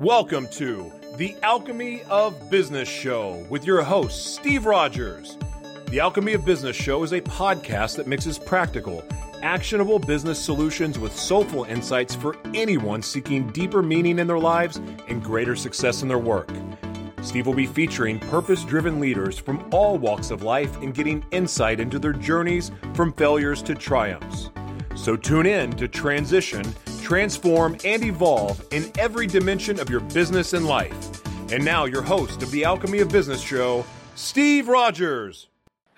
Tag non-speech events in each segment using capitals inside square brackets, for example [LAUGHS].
Welcome to the Alchemy of Business Show with your host, Steve Rodgers. The Alchemy of Business Show is a podcast that mixes practical, actionable business solutions with soulful insights for anyone seeking deeper meaning in their lives and greater success in their work. Steve will be featuring purpose driven leaders from all walks of life and getting insight into their journeys from failures to triumphs. So tune in to transition, transform, and evolve in every dimension of your business and life. And now, your host of the Alchemy of Business show, Steve Rodgers.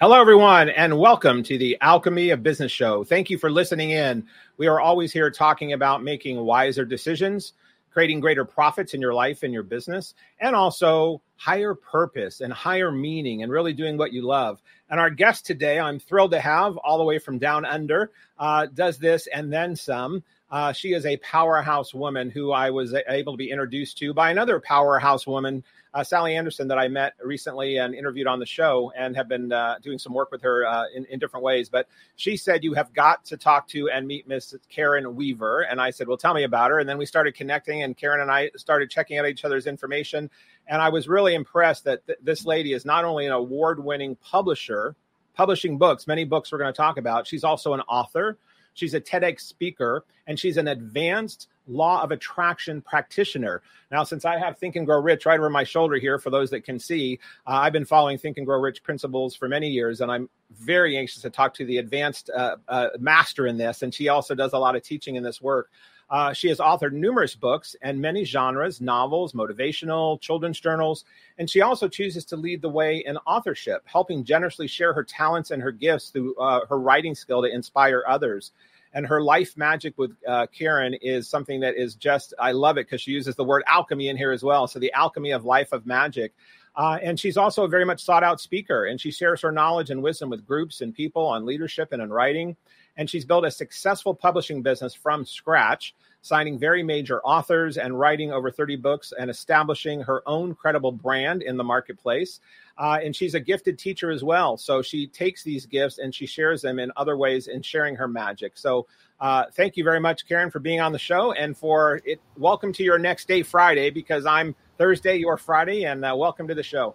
Hello, everyone, and welcome to the Alchemy of Business show. Thank you for listening in. We are always here talking about making wiser decisions creating greater profits in your life and your business, and also higher purpose and higher meaning and really doing what you love. And our guest today, I'm thrilled to have all the way from down under, uh, does this and then some. Uh, she is a powerhouse woman who I was able to be introduced to by another powerhouse woman uh, Sally Anderson that I met recently and interviewed on the show and have been uh, doing some work with her uh, in, in, different ways. But she said, You have got to talk to and meet Miss Karen Weaver. And I said, Well, tell me about her. And then we started connecting, and Karen and I started checking out each other's information. And I was really impressed that th- this lady is not only an award winning publisher, publishing books, many books we're going to talk about, she's also an author. She's a TEDx speaker and she's an advanced law of attraction practitioner. Now, since I have Think and Grow Rich right over my shoulder here, for those that can see, uh, I've been following Think and Grow Rich principles for many years, and I'm very anxious to talk to the advanced uh, uh, master in this. And she also does a lot of teaching in this work. Uh, she has authored numerous books and many genres novels, motivational, children's journals, and she also chooses to lead the way in authorship, helping generously share her talents and her gifts through uh, her writing skill to inspire others. And her life magic with uh, Karen is something that is just, I love it because she uses the word alchemy in here as well. So, the alchemy of life of magic. Uh, and she's also a very much sought out speaker, and she shares her knowledge and wisdom with groups and people on leadership and in writing and she's built a successful publishing business from scratch, signing very major authors and writing over 30 books and establishing her own credible brand in the marketplace. Uh, and she's a gifted teacher as well. So she takes these gifts and she shares them in other ways in sharing her magic. So uh, thank you very much, Karen, for being on the show and for it. Welcome to your next day, Friday, because I'm Thursday, you're Friday, and uh, welcome to the show.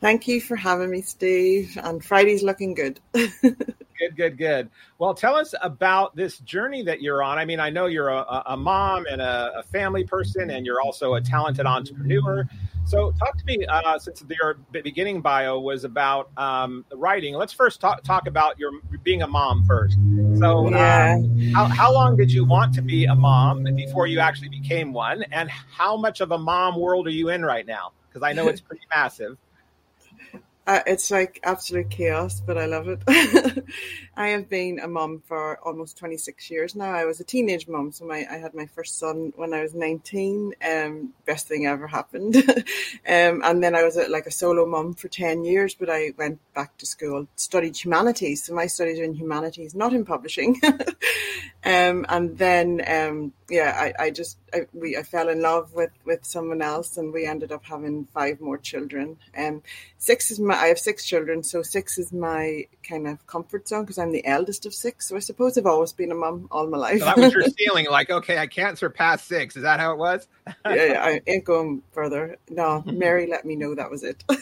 Thank you for having me, Steve. And Friday's looking good. [LAUGHS] good, good, good. Well, tell us about this journey that you're on. I mean, I know you're a, a mom and a, a, family person, and you're also a talented entrepreneur. So, talk to me uh, since your beginning bio was about um, writing. Let's first talk, talk about your being a mom first. So, yeah. um, how, how long did you want to be a mom before you actually became one? And how much of a mom world are you in right now? Because I know it's pretty massive. Uh, it's like absolute chaos, but I love it. [LAUGHS] I have been a mum for almost 26 years now. I was a teenage mum, so my I had my first son when I was 19. Um, best thing ever happened. [LAUGHS] um, and then I was a, like a solo mum for 10 years, but I went back to school, studied humanities. So my studies are in humanities, not in publishing. [LAUGHS] um, and then um, yeah, I, I just I, we I fell in love with with someone else, and we ended up having five more children. Um, six is my I have six children, so six is my kind of comfort zone because I'm the eldest of six. So I suppose I've always been a mum all my life. So that was your [LAUGHS] ceiling, like okay, I can't surpass six. Is that how it was? yeah, yeah, I ain't going further. No, [LAUGHS] Mary let me know that was it. [LAUGHS]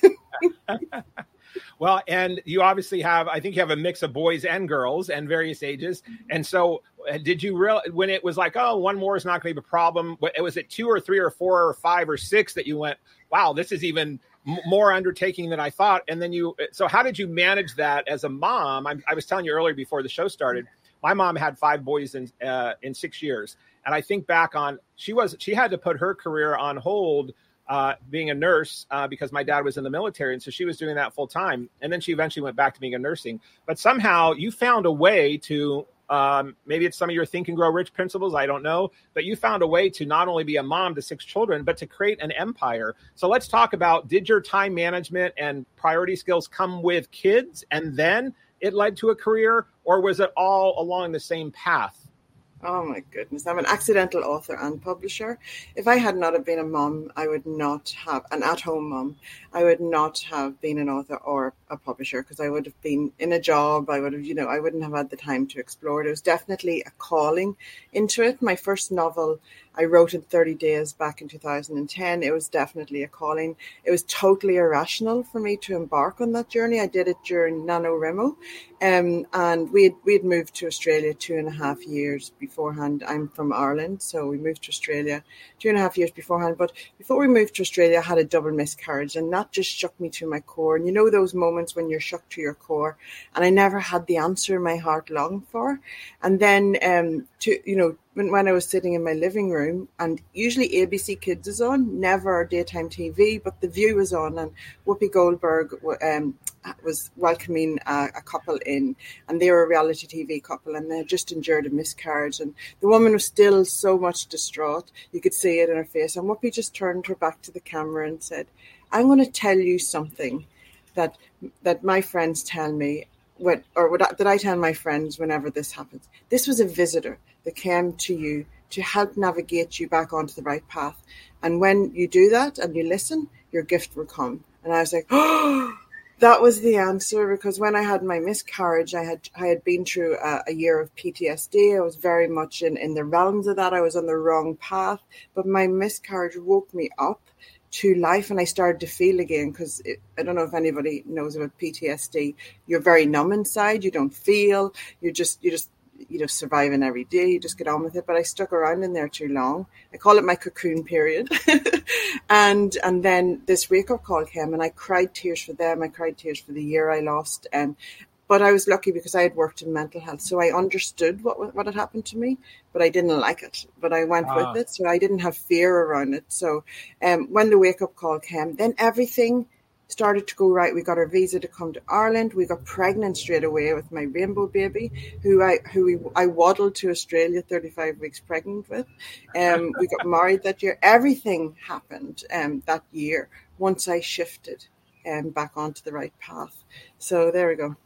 Well, and you obviously have, I think you have a mix of boys and girls and various ages. And so, uh, did you real when it was like, oh, one more is not going to be a problem? It was it two or three or four or five or six that you went, wow, this is even more undertaking than I thought. And then you, so how did you manage that as a mom? I'm, i was telling you earlier before the show started, my mom had five boys in uh, in six years, and I think back on she was she had to put her career on hold uh, being a nurse uh, because my dad was in the military, and so she was doing that full time. And then she eventually went back to being a nursing. But somehow you found a way to um, maybe it's some of your think and grow rich principles. I don't know, but you found a way to not only be a mom to six children, but to create an empire. So let's talk about did your time management and priority skills come with kids, and then it led to a career, or was it all along the same path? Oh my goodness. I'm an accidental author and publisher. If I had not have been a mom, I would not have an at home mom. I would not have been an author or a publisher because I would have been in a job. I would have, you know, I wouldn't have had the time to explore it. It was definitely a calling into it. My first novel I wrote in 30 days back in 2010. It was definitely a calling. It was totally irrational for me to embark on that journey. I did it during NaNoWriMo. Um, and we had, we had moved to Australia two and a half years beforehand. I'm from Ireland, so we moved to Australia two and a half years beforehand. But before we moved to Australia, I had a double miscarriage, and that just shook me to my core. And you know those moments when you're shook to your core, and I never had the answer my heart longed for. And then, um, to you know, when, when I was sitting in my living room, and usually ABC Kids is on, never daytime TV, but The View was on, and Whoopi Goldberg um, was welcoming a, a, couple in, and they were a reality TV couple, and they had just endured a miscarriage, and the woman was still so much distraught. You could see it in her face, and Whoopi just turned her back to the camera and said, "I'm going to tell you something that that my friends tell me." What, or what did I tell my friends whenever this happens? This was a visitor that came to you to help navigate you back onto the right path. And when you do that and you listen, your gift will come. And I was like, oh, [GASPS] that was the answer because when I had my miscarriage, I had I had been through a, a, year of PTSD. I was very much in, in the realms of that. I was on the wrong path, but my miscarriage woke me up to life and I started to feel again because I don't know if anybody knows about PTSD. You're very numb inside. You don't feel. You just you just you know surviving every day you just get on with it but i stuck around in there too long i call it my cocoon period [LAUGHS] and and then this wake up call came and i cried tears for them i cried tears for the year i lost and but I was lucky because I had worked in mental health, so I understood what what had happened to me, but I didn't like it. But I went with it, so I didn't have fear around it. So, um, when the wake up call came, then everything started to go right. We got our visa to come to Ireland. We got pregnant straight away with my rainbow baby, who I who we, I waddled to Australia, thirty five weeks pregnant with. Um, we got [LAUGHS] married that year. Everything happened um, that year once I shifted um, back onto the right path. So there we go.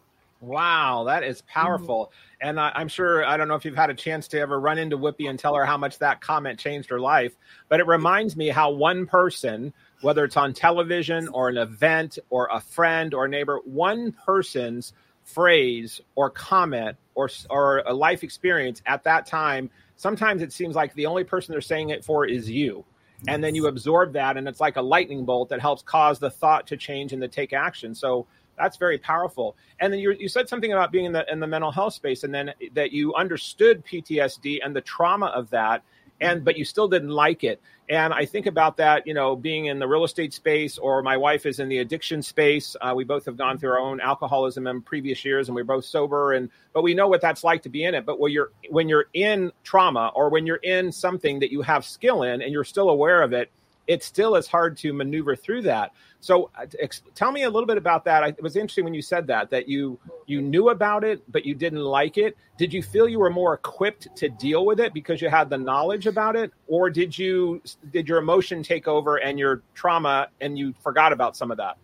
Wow, that is mm-hmm. powerful. Mm-hmm. And I, am sure, I don't know if you've had a chance to ever run into Whoopi and tell her how much that comment changed her life, but it reminds me how one person whether it's on television or an event or a friend or a neighbor, one person's phrase or comment or or a life experience at that time, sometimes it seems like the only person they're saying it for is you. And then you absorb that, and it's like a lightning bolt that helps cause the thought to change and to take action. So that's very powerful. And then you, you said something about being in the in the mental health space, and then that you understood PTSD and the trauma of that, and but you still didn't like it. And i think about that you know being in the real estate space or my wife is in the addiction space. Uh, we both have gone through our own alcoholism in previous years and we're both sober and but we know what that's like to be in it. But when you're when you're in trauma or when you're in something that you have skill in and you're still aware of it it still is hard to maneuver through that. So, uh, ex- tell me a little bit about that. I, it was interesting when you said that that you you knew about it, but you didn't like it. Did you feel you were more equipped to deal with it because you had the knowledge about it, or did you did your emotion take over and your trauma and you forgot about some of that?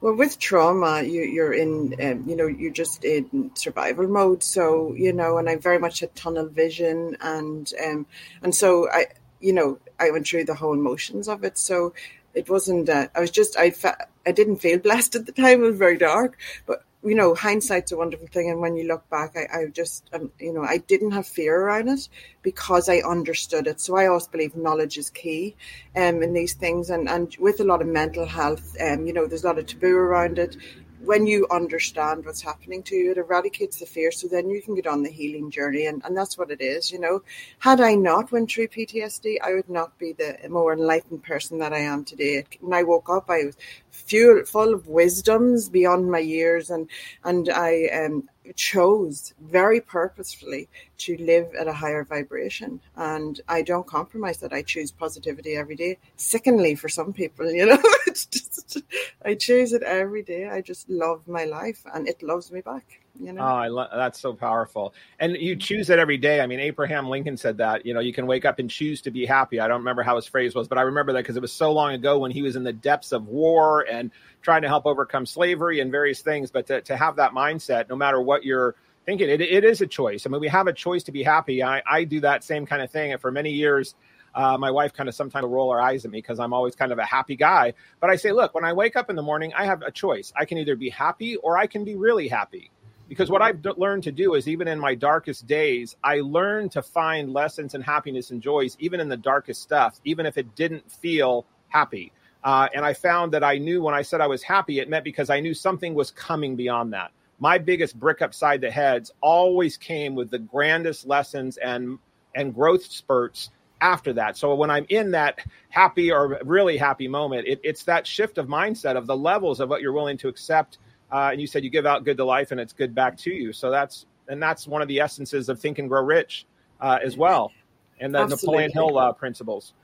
Well, with trauma, you, are in, um, you know, you're just in survival mode. So, you know, and I very much had tunnel vision, and um, and so I, you know, I went through the whole motions of it. So it wasn't. Uh, I was just. I fe- I didn't feel blessed [LAUGHS] at the time. It was very dark, but you know, hindsight's a wonderful thing. And when you look back, I, I just, um, you know, I didn't have fear around it because I understood it. So I always believe knowledge is key um, in these things. And, and with a lot of mental health, um, you know, there's a lot of taboo around it when you understand what's happening to you, it eradicates the fear. So then you can get on the healing journey, and, and that's what it is. You know, had I not went through PTSD, I would not be the more enlightened person that I am today. When I woke up, I was full, full of wisdoms beyond my years, and and I um, chose very purposefully to live at a higher vibration. And I don't compromise that. I choose positivity every day. Sickeningly for some people, [LAUGHS] you know, just, I choose it every day. I just love my life and it loves me back. You know? Oh, I lo- that's so powerful. And you choose it every day. I mean, Abraham Lincoln said that, you know, you can wake up and choose to be happy. I don't remember how his phrase was, but I remember that because it was so long ago when he was in the depths of war and trying to help overcome slavery and various things. But to, to have that mindset, no matter what you're thinking, it, it is a choice. I mean, we have a choice to be happy. I, I do that same kind of thing. And for many years, Uh, my wife kind of sometimes roll her eyes at me because I'm always kind of a happy guy. But I say, look, when I wake up in the morning, I have a choice. I can either be happy or I can be really happy. Because what I've d- learned to do is, even in my darkest days, I learned to find lessons and happiness and joys, even in the darkest stuff, even if it didn't feel happy. Uh, and I found that I knew when I said I was happy, it meant because I knew something was coming beyond that. My biggest brick upside the heads always came with the grandest lessons and and growth spurts after that. So when I'm in that happy or really happy moment, it, it's that shift of mindset of the levels of what you're willing to accept. Uh, and you said you give out good to life, and it's good back to you. So that's and that's one of the essences of Think and Grow Rich uh, as well, and the Absolutely. Napoleon Hill uh, principles.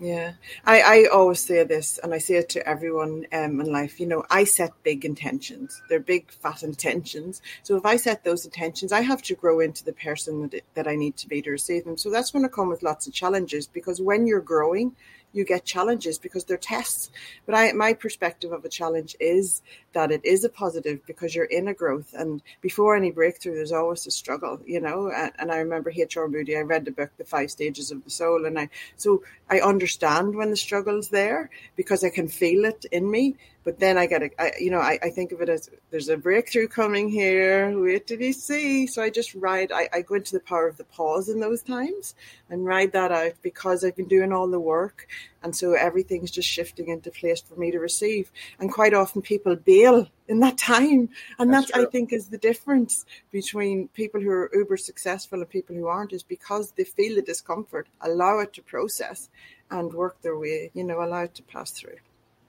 Yeah, I, I always say this, and I say it to everyone um, in life. You know, I set big intentions. They're big, fat intentions. So if I set those intentions, I have to grow into the person that, that I need to be to receive them. So that's going to come with lots of challenges because when you're growing, you get challenges because they're tests. But I, my perspective of a challenge is that it is a positive because you're in a growth. And before any breakthrough, there's always a struggle, you know. And, and I remember H.R. Moody, I read the book, The Five Stages of the Soul. And I, so I understand when the struggle's there because I can feel it in me. But then I get a, I, you know, I, I think of it as there's a breakthrough coming here. Wait till you see. So I just ride, I, I go into the power of the pause in those times and ride that out because I've been doing all the work. And so everything's just shifting into place for me to receive. And quite often people bail in that [LAUGHS] time. And that's, that's I think, is the difference between people who are uber successful and people who aren't, is because they feel the discomfort, allow it to process and work their way, you know, allow it to pass through.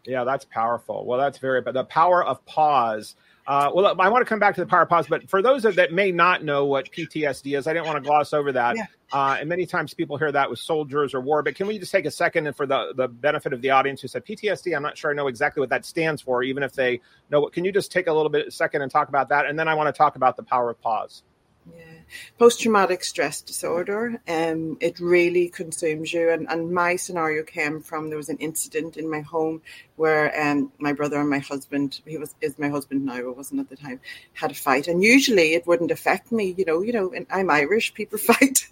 Yeah, that's powerful. Well, that's very, but the power of pause. Uh, well, I want to come back to the power of pause, but for those that may not know what PTSD is, I didn't want to gloss over that. Yeah. Uh, and many times people hear that with soldiers or war, but can we just take a second and for the, the benefit of the audience who said PTSD, I'm not sure I know exactly what that stands for, even if they know what, can you just take a little bit a second and talk about that? And then I want to talk about the power of pause. Yeah, post traumatic stress disorder. Um, it really consumes you. And, and my scenario came from there was an incident in my home where um my brother and my husband, he was is my husband now, but wasn't at the time, had a fight. And usually it wouldn't affect me, you know. You know, and I'm Irish, people [LAUGHS] fight,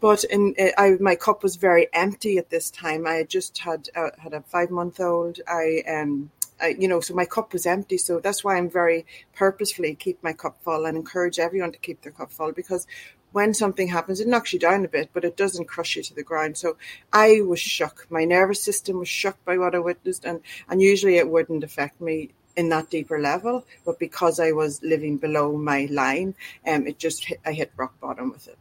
but in I my cup was very empty at this time. I had just had uh, had a five month old. I um you know, so my cup was empty. So that's why I'm very purposefully keep my cup full and encourage everyone to keep their cup full because when something happens, it knocks you down a bit, but it doesn't crush you to the ground. So I was shook. My nervous system was shook by what I witnessed, and and usually it wouldn't affect me in that deeper level, but because I was living below my line, um, it just hit, I hit rock bottom with it.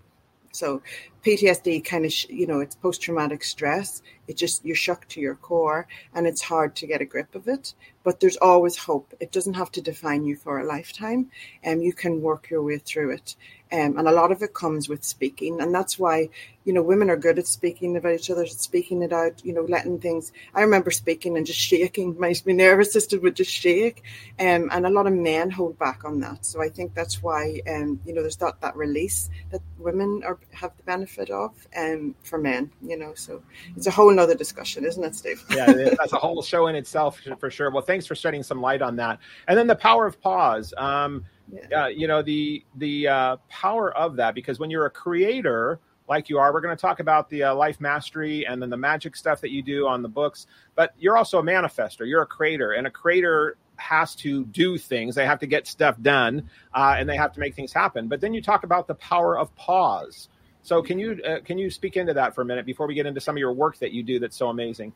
So PTSD kind of, you know, it's post traumatic stress. It just, you're shocked to your core and it's hard to get a grip of it. But there's always hope. It doesn't have to define you for a lifetime and um, you can work your way through it. Um, and a lot of it comes with speaking. And that's why, you know, women are good at speaking about each other, speaking it out, you know, letting things. I remember speaking and just shaking. [LAUGHS] My, my nervous system would just shake. Um, and a lot of men hold back on that. So I think that's why, um, you know, there's that, that release that women are have the benefit of um, for men, you know. So it's a whole nother discussion, isn't it, Steve? yeah, that's a whole show in itself for sure. Well, thanks for shedding some light on that. And then the power of pause. Um, yeah. uh, you know the the uh, power of that because when you're a creator like you are we're going to talk about the uh, life mastery and then the magic stuff that you do on the books but you're also a manifester you're a creator and a creator has to do things they have to get stuff done uh, and they have to make things happen but then you talk about the power of pause so can you uh, can you speak into that for a minute before we get into some of your work that you do that's so amazing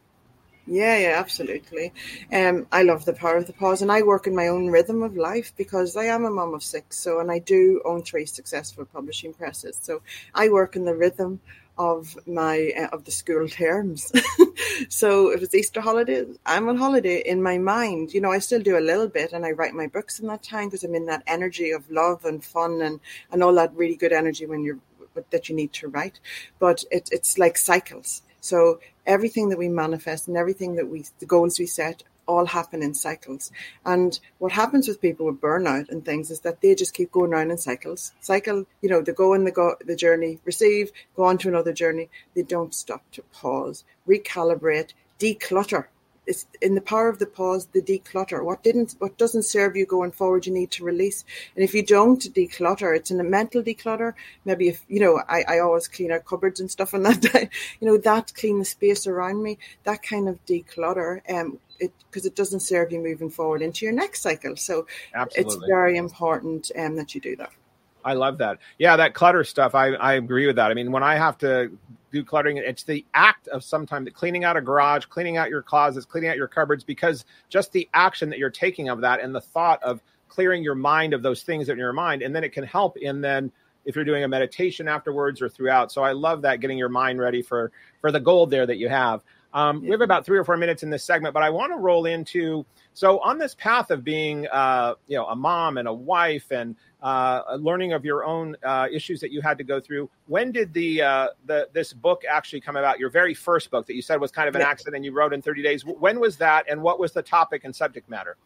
yeah, yeah, absolutely. Um, I love the power of the pause, and I work in my own rhythm of life because I am a mom of six. So, and I do own three successful publishing presses. So, I work in the rhythm of my uh, of the school terms. [LAUGHS] so, if it's Easter holidays, I'm on holiday in my mind. You know, I still do a little bit, and I write my books in that time because I'm in that energy of love and fun and and all that really good energy when you're that you need to write. But it, it's like cycles. So everything that we manifest and everything that we, the goals we set, all happen in cycles. And what happens with people with burnout and things is that they just keep going around in cycles. Cycle, you know, they go in the go the journey, receive, go on to another journey. They don't stop to pause, recalibrate, declutter. It's in the power of the pause, the declutter. What didn't, what doesn't serve you going forward, you need to release. And if you don't declutter, it's in a mental declutter. Maybe if you know, I, I always clean out cupboards and stuff, and that [LAUGHS] you know that clean the space around me. That kind of declutter, um, it because it doesn't serve you moving forward into your next cycle. So Absolutely. it's very important um, that you do that. I love that. Yeah, that clutter stuff. I, I agree with that. I mean, when I have to do cluttering, it's the act of sometimes cleaning out a garage, cleaning out your closets, cleaning out your cupboards, because just the action that you're taking of that and the thought of clearing your mind of those things in your mind, and then it can help in then if you're doing a meditation afterwards or throughout. So I love that getting your mind ready for for the gold there that you have. Um, we have about three or four minutes in this segment, but I want to roll into so on this path of being, uh, you know, a mom and a wife and uh, learning of your own uh, issues that you had to go through. When did the uh, the this book actually come about? Your very first book that you said was kind of an yeah. accident you wrote in 30 days. When was that, and what was the topic and subject matter?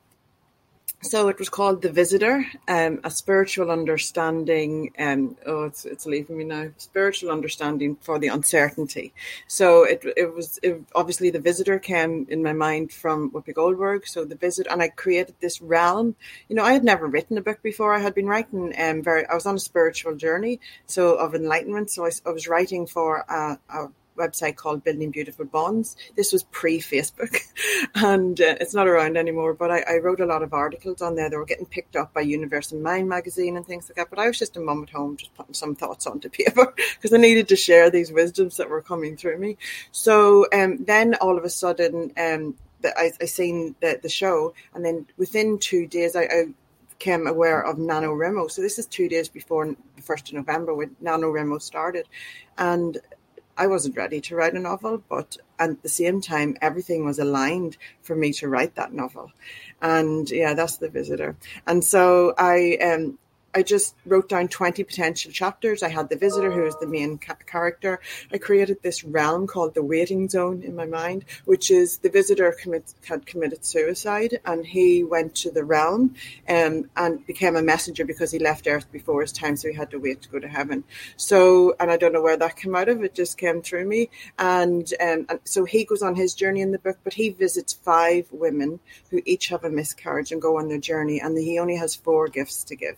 So it was called The Visitor, um, a spiritual understanding. Um, oh, it's, it's leaving me now. Spiritual understanding for the uncertainty. So it it was it, obviously The Visitor came in my mind from Whoopi Goldberg. So The Visitor, and I created this realm. You know, I had never written a book before. I had been writing. Um, very. I was on a spiritual journey, so of enlightenment. So I, I was writing for a, a website called Building Beautiful Bonds. This was pre Facebook [LAUGHS] and uh, it's not around anymore, but I, I, wrote a lot of articles on there. They were getting picked up by Universal Mind magazine and things like that. But I was just a mum at home, just putting some thoughts onto [LAUGHS] paper because I needed to share these wisdoms that were coming through me. So um, then all of a sudden, um, I, I seen the, the show, and then within two days, I, I became aware of NaNoWriMo. So this is two days before the 1st of November when NaNoWriMo started. And I wasn't ready to write a novel, but at the same time, everything was aligned for me to write that novel. And yeah, that's the visitor. And so I um I just wrote down 20 potential chapters. I had the visitor, who is the main ca- character. I created this realm called the waiting zone in my mind, which is the visitor commit, had committed suicide and he went to the realm um, and became a messenger because he left Earth before his time, so he had to wait to go to heaven. So, and I don't know where that came out of, it just came through me. And, um, and so he goes on his journey in the book, but he visits five women who each have a miscarriage and go on their journey, and he only has four gifts to give.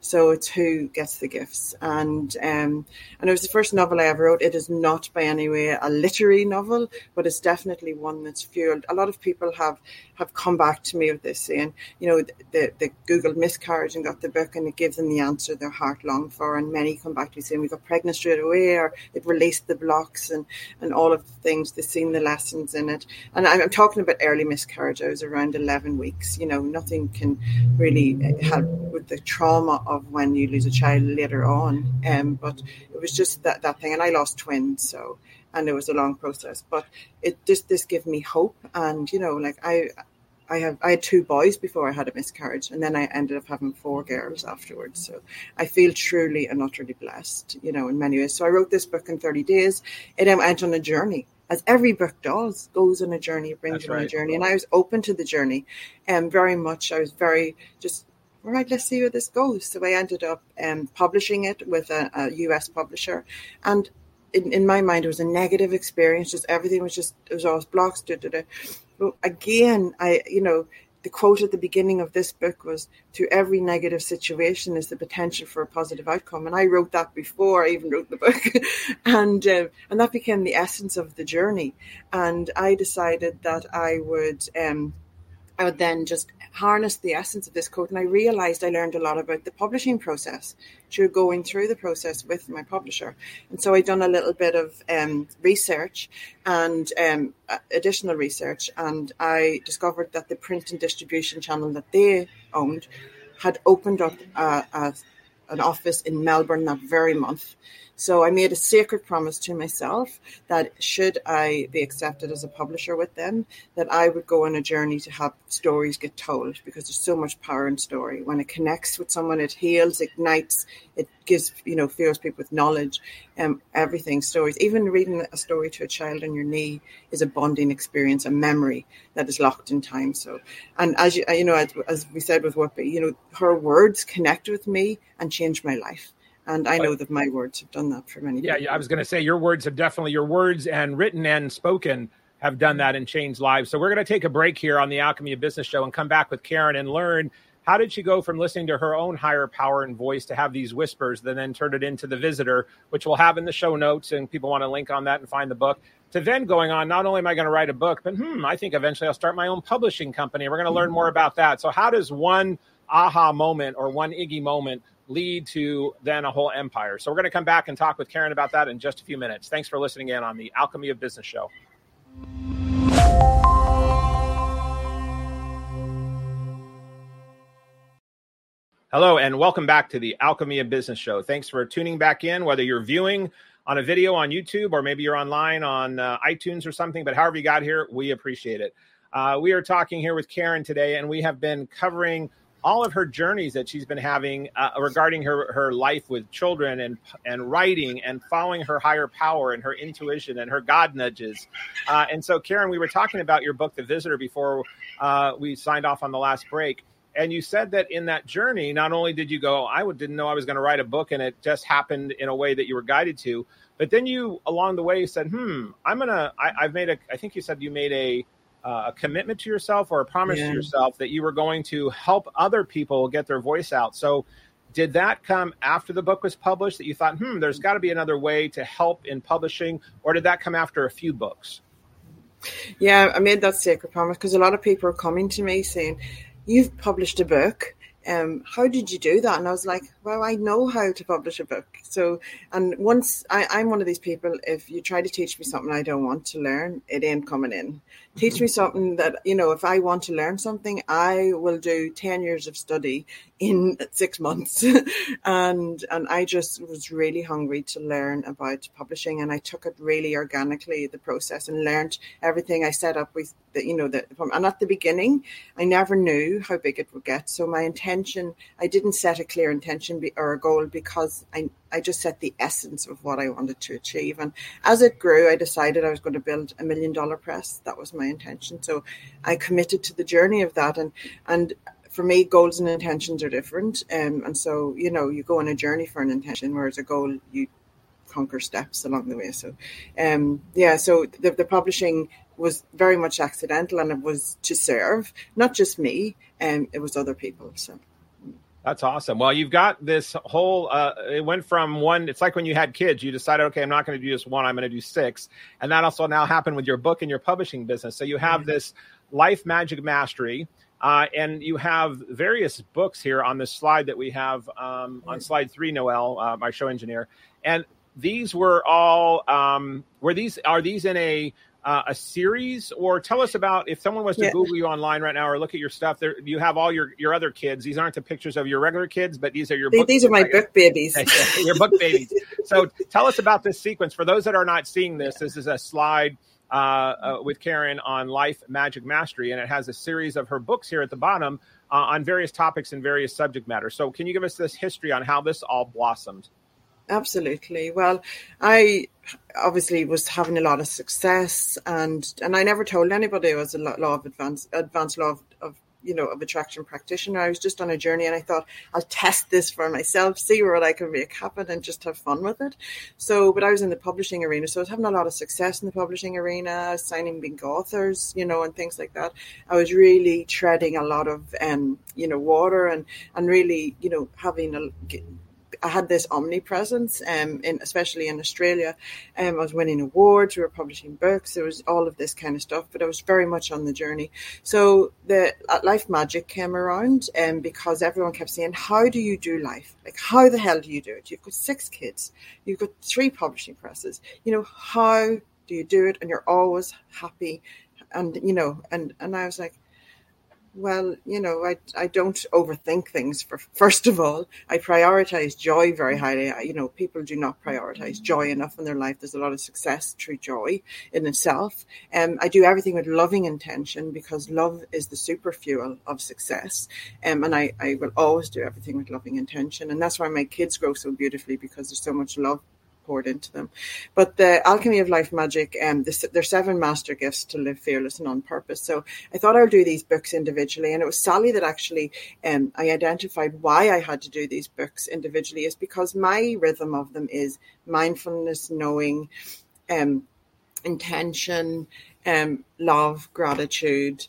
So it's who gets the gifts. And um, and it was the first novel I ever wrote. It is not by any way a literary novel, but it's definitely one that's fueled. A lot of people have have come back to me with this saying, you know, the, the Googled miscarriage and got the book and it gives them the answer their heart longed for. And many come back to me saying we got pregnant straight away or it released the blocks and, and all of the things. They've seen the lessons in it. And I'm, I'm talking about early miscarriage. I was around 11 weeks. You know, nothing can really help with the trauma of when you lose a child later on. Um, but it was just that, that thing. And I lost twins. So, and it was a long process. But it just this gave me hope, and you know, like I. I have I had two boys before I had a miscarriage, and then I ended up having four girls afterwards. So I feel truly and utterly blessed, you know, in many ways. So I wrote this book in 30 days. It went on a journey, as every book does, goes on a journey, brings That's you on a journey. And I was open to the journey, and very much I was very just all right, let's see where this goes. So I ended up um, publishing it with a, a, US publisher, and in, in my mind, it was a negative experience. Just everything was just it was all blocks. Da, da. But again, I you know the quote at the beginning of this book was "To every negative situation is the potential for a positive outcome," and I wrote that before I even wrote the book, [LAUGHS] and uh, and that became the essence of the journey. And I decided that I would. Um, I would then just harness the essence of this quote. And I realized I learned a lot about the publishing process through going through the process with my publisher. And so I done a little bit of um, research and um, additional research. And I discovered that the print and distribution channel that they owned had opened up a, a, an office in Melbourne that very month. So I made a sacred promise to myself that should I be accepted as a publisher with them, that I would go on a journey to have stories get told because there's so much power in story. When it connects with someone, it heals, ignites, it gives, you know, fills people with knowledge, um, everything, stories. Even reading a story to a child on your knee is a bonding experience, a memory that is locked in time. So, and as you, you know, as, as we said with Whoopi, you know, her words connect with me and change my life and I know that my words have done that for many yeah, people. I was going to say your words have definitely your words and written and spoken have done that and changed lives. So we're going to take a break here on the Alchemy of Business show and come back with Karen and learn how did she go from listening to her own higher power and voice to have these whispers, then then turn it into the visitor, which we'll have in the show notes, and people want to link on that and find the book. To then going on, not only am I going to write a book, but hmm, I think eventually I'll start my own publishing company. We're going to learn more about that. So, how does one aha moment or one Iggy moment lead to then a whole empire? So, we're going to come back and talk with Karen about that in just a few minutes. Thanks for listening in on the Alchemy of Business show. Hello, and welcome back to the Alchemy of Business Show. Thanks for tuning back in, whether you're viewing on a video on YouTube or maybe you're online on uh, iTunes or something, but however you got here, we appreciate it. Uh, we are talking here with Karen today, and we have been covering all of her journeys that she's been having uh, regarding her, her life with children and and writing and following her higher power and her intuition and her God nudges. Uh, and so, Karen, we were talking about your book, The Visitor, before uh, we signed off on the last break and you said that in that journey not only did you go i didn't know i was going to write a book and it just happened in a way that you were guided to but then you along the way said hmm i'm gonna I, i've made a i think you said you made a uh, a commitment to yourself or a promise yeah. to yourself that you were going to help other people get their voice out so did that come after the book was published that you thought hmm there's got to be another way to help in publishing or did that come after a few books yeah i made that sacred promise because a lot of people are coming to me saying you've published a book. Um, how did you do that? And I was like, well, I know how to publish a book. So, and once I, I'm one of these people, if you try to teach me something I don't want to learn, it ain't coming in. Teach me [LAUGHS] something that, you know, if I want to learn something, I will do 10 years of study in [LAUGHS] six months. [LAUGHS] and, and I just was really hungry to learn about publishing. And I took it really organically, the process, and learned everything I set up with, the, you know, the, and at the beginning, I never knew how big it would get. So my intention, I didn't set a clear intention or a goal because I, I just set the essence of what I wanted to achieve. And as it grew, I decided I was going to build a million dollar press. That was my intention. So I committed to the journey of that. And, and for me, goals and intentions are different. Um, and so, you know, you go on a journey for an intention, whereas a goal, you conquer steps along the way. So, um, yeah, so the, the publishing was very much accidental and it was to serve not just me, um, it was other people. So. That's awesome. Well, you've got this whole. Uh, it went from one. It's like when you had kids. You decided, okay, I'm not going to do just one. I'm going to do six, and that also now happened with your book and your publishing business. So you have mm-hmm. this life magic mastery, uh, and you have various books here on this slide that we have um, on slide three. Noel, uh, my show engineer, and these were all. Um, were these are these in a uh, a series? Or tell us about if someone was to yeah. google you online right now or look at your stuff there you have all your your other kids. These aren't the pictures of your regular kids but these are your these, these are my book babies. [LAUGHS] Your book babies. So [LAUGHS] tell us about this sequence. For those that are not seeing this this is a slide uh, uh, with karen on life magic mastery and it has a series of her books here at the bottom uh, on various topics and various subject matters so can you give us this history on how this all blossomed absolutely. Well, I obviously was having a lot of success, and and I never told anybody I was a law of advanced advanced law of, of you know of attraction practitioner. I was just on a journey, and I thought I'll test this for myself, see what I can make happen, and just have fun with it. So, but I was in the publishing arena, so I was having a lot of success in the publishing arena, signing big authors, you know, and things like that. I was really treading a lot of um, you know water and and really you know having a I had this omnipresence, um, in especially in Australia. Um, I was winning awards, we were publishing books, there was all of this kind of stuff, but I was very much on the journey. So the uh, Life Magic came around, um, because everyone kept saying, "How do you do life? Like, how the hell do you do it? You've got six kids, you've got three publishing presses. You know, how do you do it? And you're always happy." And you know, and and I was like, well, you know, I, I don't overthink things. For first of all, I prioritize joy very highly. I, you know, people do not prioritize joy enough in their life. There's a lot of success through joy in itself. Um, I do everything with loving intention because love is the super fuel of success. Um, and I, I will always do everything with loving intention. And that's why my kids grow so beautifully because there's so much love poured into them. But the Alchemy of Life Magic, um, the, there's seven master gifts to live fearless and on purpose. So I thought I'll do these books individually, and it was Sally that actually um, I identified why I had to do these books individually is because my rhythm of them is mindfulness, knowing, um, intention, um, love, gratitude,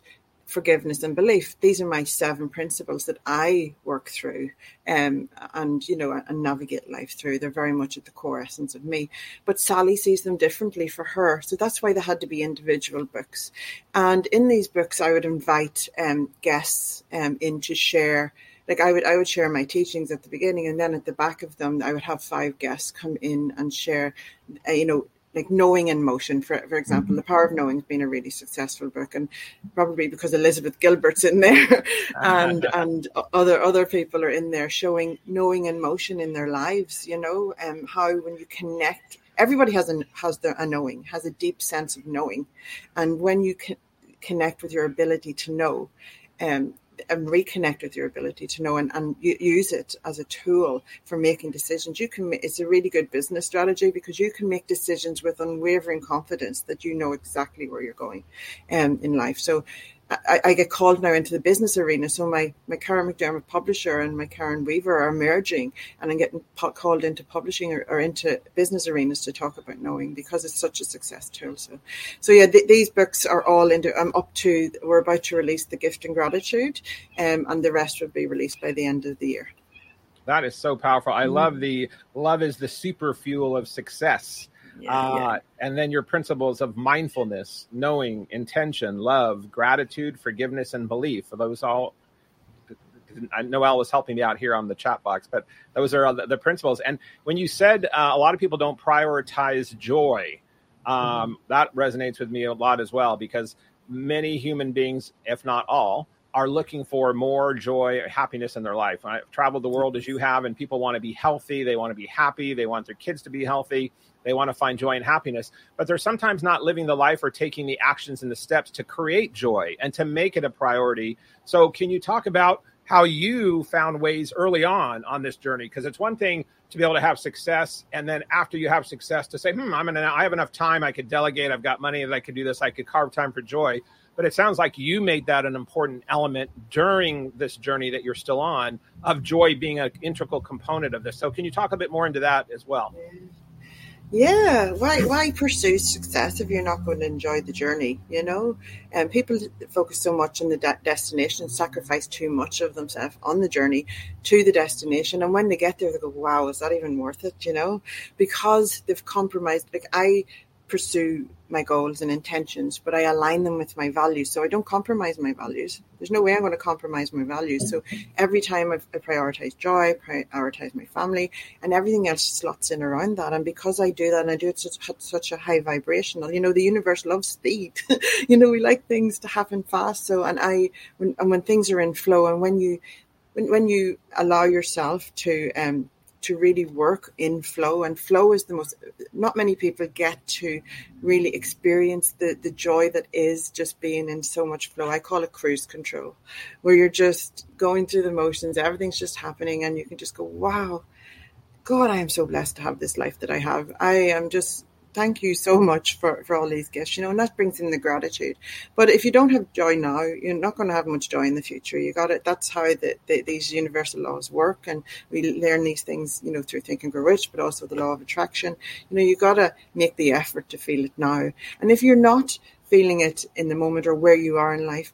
forgiveness and belief. These are my seven principles that I work through um, and, you know, and navigate life through. They're very much at the core essence of me. But Sally sees them differently for her. So that's why they had to be individual books. And in these books, I would invite um, guests um, in to share like I would I would share my teachings at the beginning and then at the back of them I would have five guests come in and share uh, you know like knowing in motion. For for example mm-hmm. the power of knowing has been a really successful book and probably because elizabeth gilbert's in there [LAUGHS] and and other other people are in there showing knowing in motion in their lives you know and um, how when you connect everybody has a has their a knowing has a deep sense of knowing. And when you can connect with your ability to know um, and reconnect with your ability to know and, and use it as a tool for making decisions. You can, it's a really good business strategy because you can make decisions with unwavering confidence that you know exactly where you're going um, in life. So I, I, get called now into the business arena. So my, my Karen McDermott publisher and my Karen Weaver are merging, and I'm getting called into publishing or, or, into business arenas to talk about knowing because it's such a success tool. So, so yeah, th- these books are all into. I'm up to. We're about to release the gift and gratitude, um, and the rest will be released by the end of the year. That is so powerful. I mm-hmm. love the love is the super fuel of success yeah, uh, yeah. And then your principles of mindfulness, knowing, intention, love, gratitude, forgiveness, and belief. Those all. Noel was helping me out here on the chat box, but those are the, the principles. And when you said uh, a lot of people don't prioritize joy, um, mm-hmm. that resonates with me a lot as well because many human beings, if not all, are looking for more joy, happiness in their life. I've traveled the world as you have, and people want to be healthy. They want to be happy. They want their kids to be healthy. They want to find joy and happiness, but they're sometimes not living the life or taking the actions and the steps to create joy and to make it a priority. So, can you talk about how you found ways early on on this journey? Because it's one thing to be able to have success, and then after you have success, to say, "Hmm, I'm gonna, I have enough time. I could delegate. I've got money that I could do this. I could carve time for joy." But it sounds like you made that an important element during this journey that you're still on of joy being an integral component of this. So, can you talk a bit more into that as well? Yeah, why why pursue success if you're not going to enjoy the journey? You know, and people focus so much on the de- destination, sacrifice too much of themselves on the journey to the destination, and when they get there, they go, "Wow, is that even worth it?" You know, because they've compromised. Like I pursue my goals and intentions, but I align them with my values. So I don't compromise my values. There's no way I'm going to compromise my values. So every time I've, I prioritize joy, prioritize my family, and everything else slots in around that. And because I do that and I do it such, such a high vibrational, you know, the universe loves speed. [LAUGHS] you know, we like things to happen fast. So, and I, when, and when things are in flow and when you, when, when you allow yourself to, um, to really work in flow. And flow is the most not many people get to really experience the the joy that is just being in so much flow. I call it cruise control where you're just going through the motions everything's just happening and you can just go wow god i am so blessed to have this life that i have. I am just thank you so much for, for all these gifts, you know, and that brings in the gratitude. But if you don't have joy now, you're not going to have much joy in the future. You got it. That's how the, the, these universal laws work. And we learn these things, you know, through Think and Grow Rich, but also the law of attraction. You know, you got to make the effort to feel it now. And if you're not feeling it in the moment or where you are in life,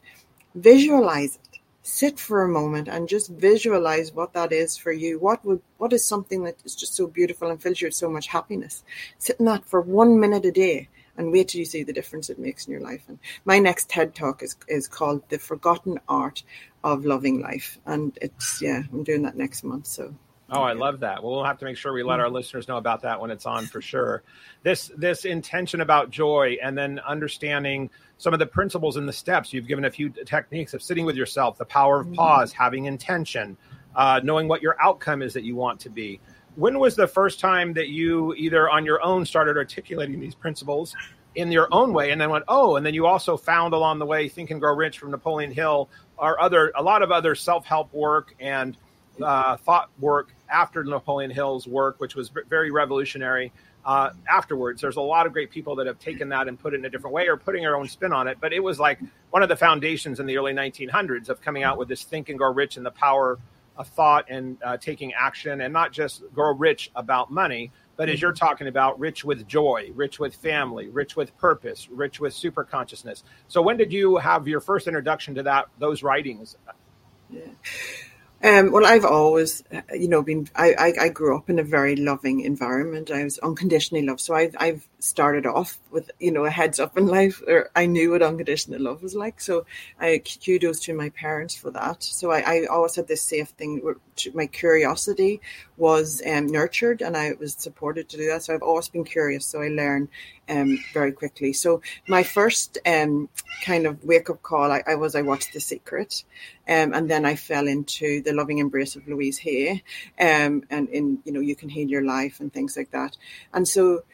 visualize it sit for a moment and just visualize what that is for you. What would what is something that is just so beautiful and fills you with so much happiness? Sit in that for one minute a day and wait till you see the difference it makes in your life. And my next TED talk is is called The Forgotten Art of Loving Life. And it's yeah, I'm doing that next month. So Oh, I love that. Well, we'll have to make sure we let our listeners know about that when it's on for sure. This this intention about joy and then understanding some of the principles and the steps. You've given a few techniques of sitting with yourself, the power of mm-hmm. pause, having intention, uh, knowing what your outcome is that you want to be. When was the first time that you either on your own started articulating these principles in your own way and then went, oh, and then you also found along the way Think and Grow Rich from Napoleon Hill or other a lot of other self-help work and uh, thought work after Napoleon Hill's work, which was very revolutionary. Uh, afterwards, there's a lot of great people that have taken that and put it in a different way or putting their own spin on it. But it was like one of the foundations in the early 1900s of coming out with this think and grow rich and the power of thought and uh, taking action and not just grow rich about money, but as you're talking about, rich with joy, rich with family, rich with purpose, rich with super consciousness. So when did you have your first introduction to that those writings? Yeah. Um, well, I've always, you know, been. I, I, I, grew up in a very loving environment. I was unconditionally loved, so I've I've started off with you know a heads up in life, or I knew what unconditional love was like. So I kudos to my parents for that. So I, I always had this safe thing. My curiosity was um, nurtured, and I was supported to do that. So I've always been curious. So I learn um, very quickly. So my first um, kind of wake up call, I, I, was I watched The Secret, um, and then I fell into the loving embrace of Louise Hay, um, and in you know you can heal your life and things like that. And so,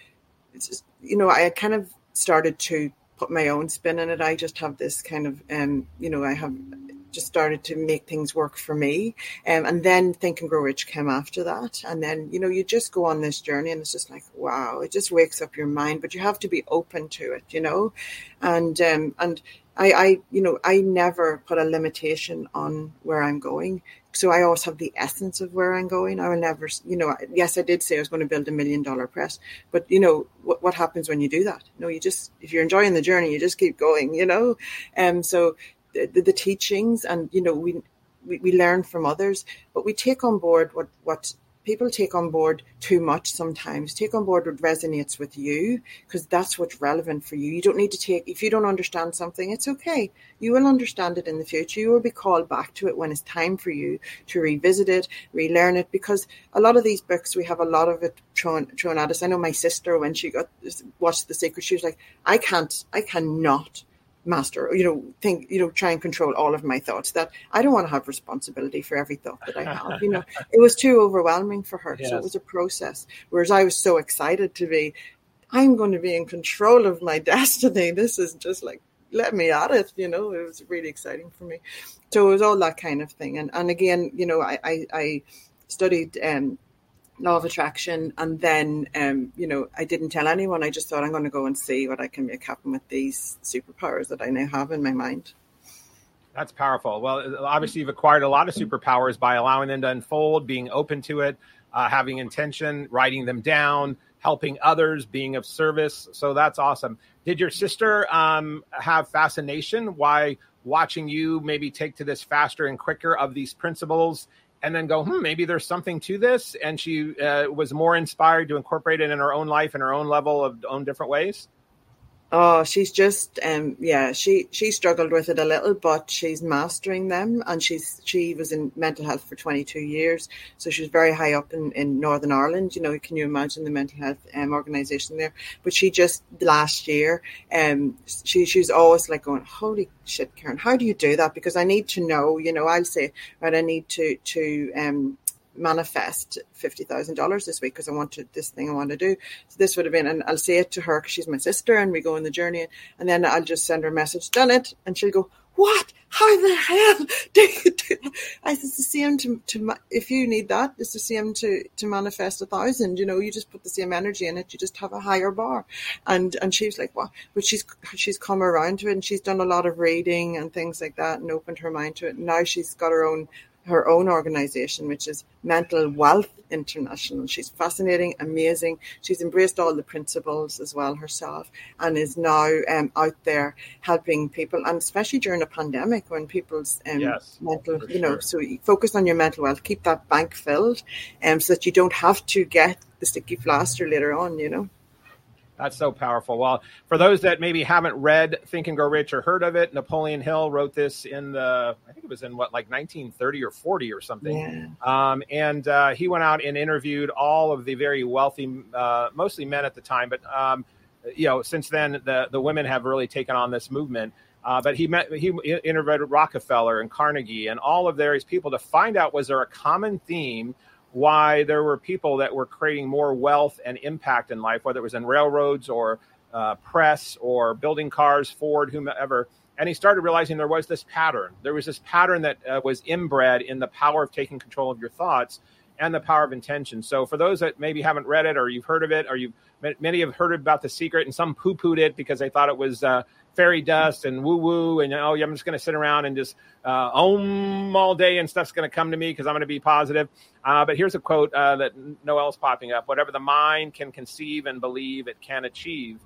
you know, I kind of started to put my own spin in it. I just have this kind of, um, you know, I have just started to make things work for me. Um, and then Think and Grow Rich came after that. And then, you know, you just go on this journey and it's just like, wow, it just wakes up your mind, but you have to be open to it, you know? And, um, and I, I, you know, I never put a limitation on where I'm going. So I always have the essence of where I'm going. I will never, you know, yes, I did say I was going to build a million dollar press, but you know, what, what happens when you do that? No, you just, if you're enjoying the journey, you just keep going, you know? And um, so the, the teachings and you know we, we we learn from others but we take on board what what people take on board too much sometimes. Take on board what resonates with you because that's what's relevant for you. You don't need to take if you don't understand something it's okay. You will understand it in the future. You will be called back to it when it's time for you to revisit it relearn it because a lot of these books we have a lot of it thrown thrown at us. I know my sister when she got watched the secret she was like i can't i cannot master you know think you know try and control all of my thoughts that i don't want to have responsibility for every thought that i have you know [LAUGHS] it was too overwhelming for her yes. so it was a process whereas i was so excited to be i'm going to be in control of my [LAUGHS] destiny this is just like let me at it you know it was really exciting for me so it was all that kind of thing and and again you know i i, I studied um law of attraction. And then um, you know i didn't tell anyone. I just thought i'm going to go and see what i can make happen with these superpowers that i now have in my mind. That's powerful. Well obviously you've acquired a lot of superpowers by allowing them to unfold being open to it uh, having intention writing them down helping others being of service. So that's awesome. Did your sister um, have fascination why watching you maybe take to this faster and quicker of these principles and then go, hmm, maybe there's something to this. And she uh, was more inspired to incorporate it in her own life and her own level of own different ways. Oh, she's just um yeah, she she struggled with it a little, but she's mastering them and she's she was in mental health for 22 years. So she's very high up in, in Northern Ireland, you know, can you imagine the mental health um, organization there? But she just last year um she she's always like going, Holy shit, Karen, how do you do that? Because I need to know, you know, I'll say, right, I need to to um manifest fifty thousand dollars this week because I wanted this thing I want to do. So this would have been, and I'll say it to her because she's my sister, and we go on the journey, and then I'll just send her a message, done it, and she'll go, "What? How the hell [LAUGHS] do you do?" I said, "It's the same to, to if you need that, it's the same to to manifest a thousand. You know, you just put the same energy in it, you just have a higher bar." And and she's like, "What?" But she's she's come around to it, and she's done a lot of reading and things like that, and opened her mind to it. And now she's got her own her own organization, which is Mental Wealth International. She's fascinating, amazing. She's embraced all the principles as well herself and is now um, out there helping people, and especially during a pandemic when people's um, yes, mental, you know, sure. so you focus on your mental wealth, keep that bank filled, um, so that you don't have to get the sticky plaster later on, you know. That's so powerful. Well, for those that maybe haven't read Think and Grow Rich or heard of it, Napoleon Hill wrote this in the, I think it was in what, like 1930 or 40 or something. Yeah. Um, and uh, he went out and interviewed all of the very wealthy, uh, mostly men at the time, but um, you know, since then the the women have really taken on this movement. Uh, but he met he interviewed Rockefeller and Carnegie and all of various people to find out was there a common theme why there were people that were creating more wealth and impact in life, whether it was in railroads or uh, press or building cars, Ford, whomever. And he started realizing there was this pattern. There was this pattern that uh, was inbred in the power of taking control of your thoughts and the power of intention. So, for those that maybe haven't read it or you've heard of it, or you many have heard about the secret, and some poo-pooed it because they thought it was uh, fairy dust and woo woo and oh yeah, I'm just going to sit around and just uh, om all day and stuff's going to come to me because I'm going to be positive. Uh, but here's a quote uh, that Noel's popping up: "Whatever the mind can conceive and believe, it can achieve."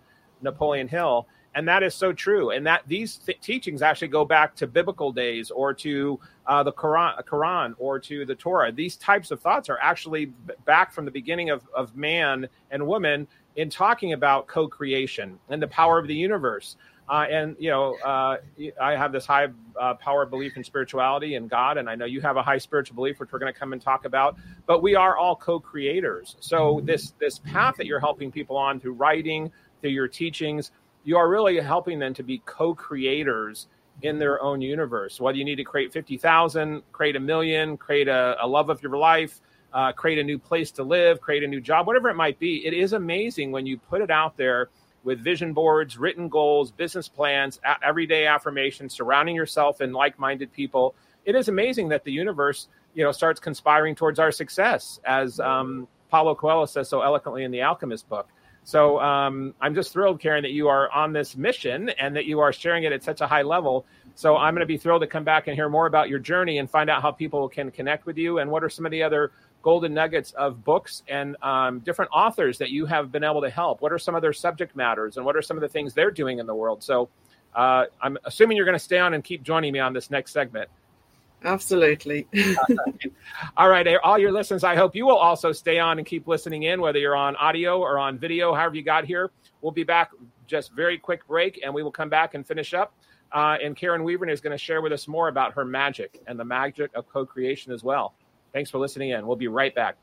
Napoleon Hill, and that is so true. And that these th- teachings actually go back to biblical days or to uh, the Quran, Quran or to the Torah. These types of thoughts are actually b- back from the beginning of, of man and woman in talking about co-creation and the power of the universe. Uh, and you know, uh, I have this high uh, power belief in spirituality and God, and I know you have a high spiritual belief, which we're going to come and talk about. But we are all co-creators. So this this path that you're helping people on through writing, through your teachings, you are really helping them to be co-creators in their own universe. Whether you need to create fifty thousand, create a million, create a, a love of your life, uh, create a new place to live, create a new job, whatever it might be, it is amazing when you put it out there with vision boards, written goals, business plans, everyday affirmations, surrounding yourself in like-minded people. It is amazing that the universe, you know, starts conspiring towards our success, as um, Paulo Coelho says so eloquently in the Alchemist book. So um, I'm just thrilled, Karen, that you are on this mission and that you are sharing it at such a high level. So I'm going to be thrilled to come back and hear more about your journey and find out how people can connect with you and what are some of the other golden nuggets of books and um, different authors that you have been able to help. What are some of their subject matters and what are some of the things they're doing in the world? So uh, I'm assuming you're going to stay on and keep joining me on this next segment. Absolutely. [LAUGHS] all right, all your listeners, I hope you will also stay on and keep listening in, whether you're on audio or on video, however you got here. We'll be back just very quick break, and we will come back and finish up. Uh, and Karen Weaver is going to share with us more about her magic and the magic of co-creation as well. Thanks for listening in. We'll be right back.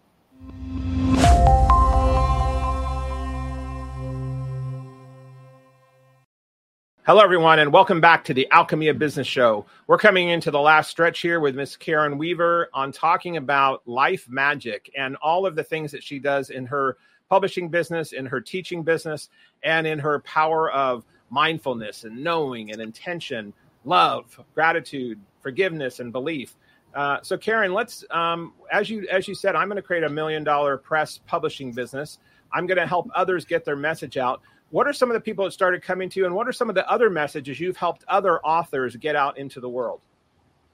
Hello, everyone, and welcome back to the Alchemy of Business Show. We're coming into the last stretch here with Miss Karen Weaver on talking about life magic and all of the things that she does in her publishing business, in her teaching business, and in her power of mindfulness and knowing and intention, love, gratitude, forgiveness, and belief. Uh, so, Karen, let's um, as you as you said, I'm going to create a million dollar press publishing business. I'm going to help others get their message out. What are some of the people that started coming to you, and what are some of the other messages you've helped other authors get out into the world?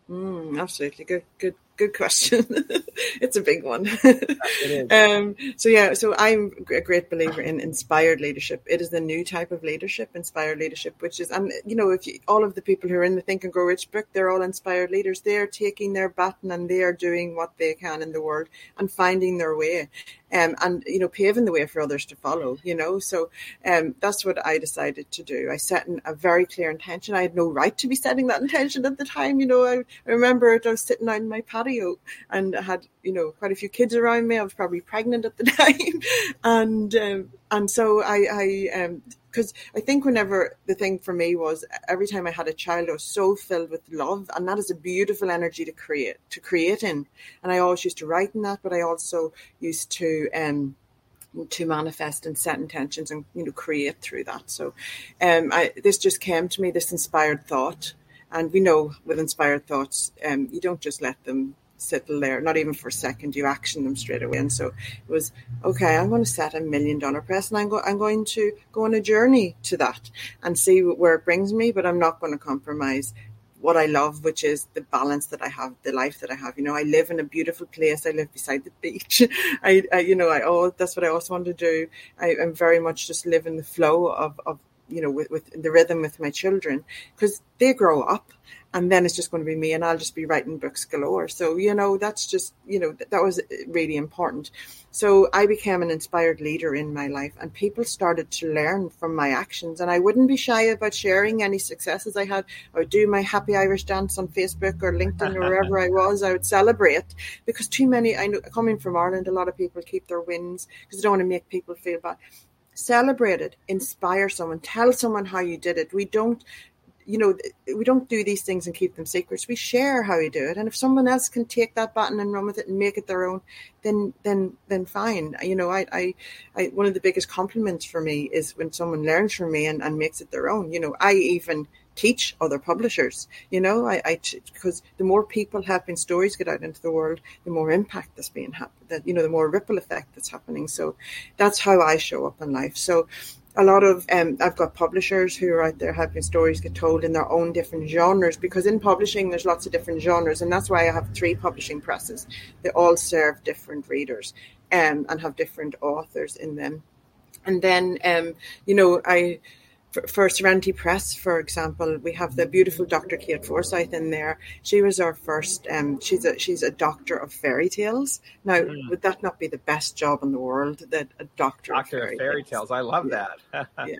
Mm, absolutely, good, good, good question. [LAUGHS] it's a big one. um, so yeah, so I'm a great believer in inspired leadership. It is the new type of leadership, inspired leadership, which is, and you know, if you, all of the people who are in the Think and Grow Rich book, they're all inspired leaders. They are taking their baton and they are doing what they can in the world and finding their way um, and you know paving the way for others to follow you know so um, that's what i decided to do i set a very clear intention i had no right to be setting that [LAUGHS] intention at the time you know i, I remember it, i was sitting out in my patio and i had you know quite a few kids around me i was probably pregnant at the [LAUGHS] time and um, and so i i um, because I think whenever the thing for me was every time I had a child, I was so filled with love, and that is a beautiful energy to create to create in. And I always used to write in that, but I also used to um to manifest and set intentions and you know create through that. So, um, I this just came to me this inspired thought, and we know with inspired thoughts, um, you don't just let them settle there, not even for a second. You action them straight away. And so it was okay. I'm going to set a million dollar press, and I'm, go, I'm going to go on a journey to that and see where it brings me. But I'm not going to compromise what I love, which is the balance that I have, the life that I have. You know, I live in a beautiful place. I live beside the beach. [LAUGHS] I, I you know, I oh, that's what I also want to do. I, am very much just live in the flow of, of you know, with, with the rhythm with my children because they grow up and then it's just going to be me and I'll just be writing books galore. So, you know, that's just, you know, that, that was uh, really important. So I became an inspired leader in my life and people started to learn from my actions and I wouldn't be shy about sharing any successes I had. I would do my happy Irish dance on Facebook or LinkedIn or wherever I [LAUGHS] was. I would celebrate because too many, I know coming from Ireland, a lot of people keep their wins because they don't want to make people feel bad celebrate it, inspire someone, tell someone how you did it. We don't you know, we don't do these things and keep them secrets. We share how we do it, and if someone else can take that button and run with it and make it their own, then then then fine. You know, I I, I one of the biggest compliments for me is when someone learns from me and, and makes it their own. You know, I even teach other publishers. You know, I, I because the more people helping stories get out into the world, the more impact that's being happened. That you know, the more ripple effect that's happening. So that's how I show up in life. So a lot of um, I've got publishers who are out there helping stories get told in their own different genres because in publishing there's lots of different genres and that's why I have three publishing presses. They all serve different readers um, and have different authors in them. And then um, you know I for, for, Serenity Press, for example, we have the beautiful Dr. Kate Forsyth in there. She was our first. Um, she's a she's a doctor of fairy tales. Now, mm. would that not be the best job in the world? That a doctor, doctor of fairy, of fairy tales. tales. I love yeah. that. [LAUGHS] yeah,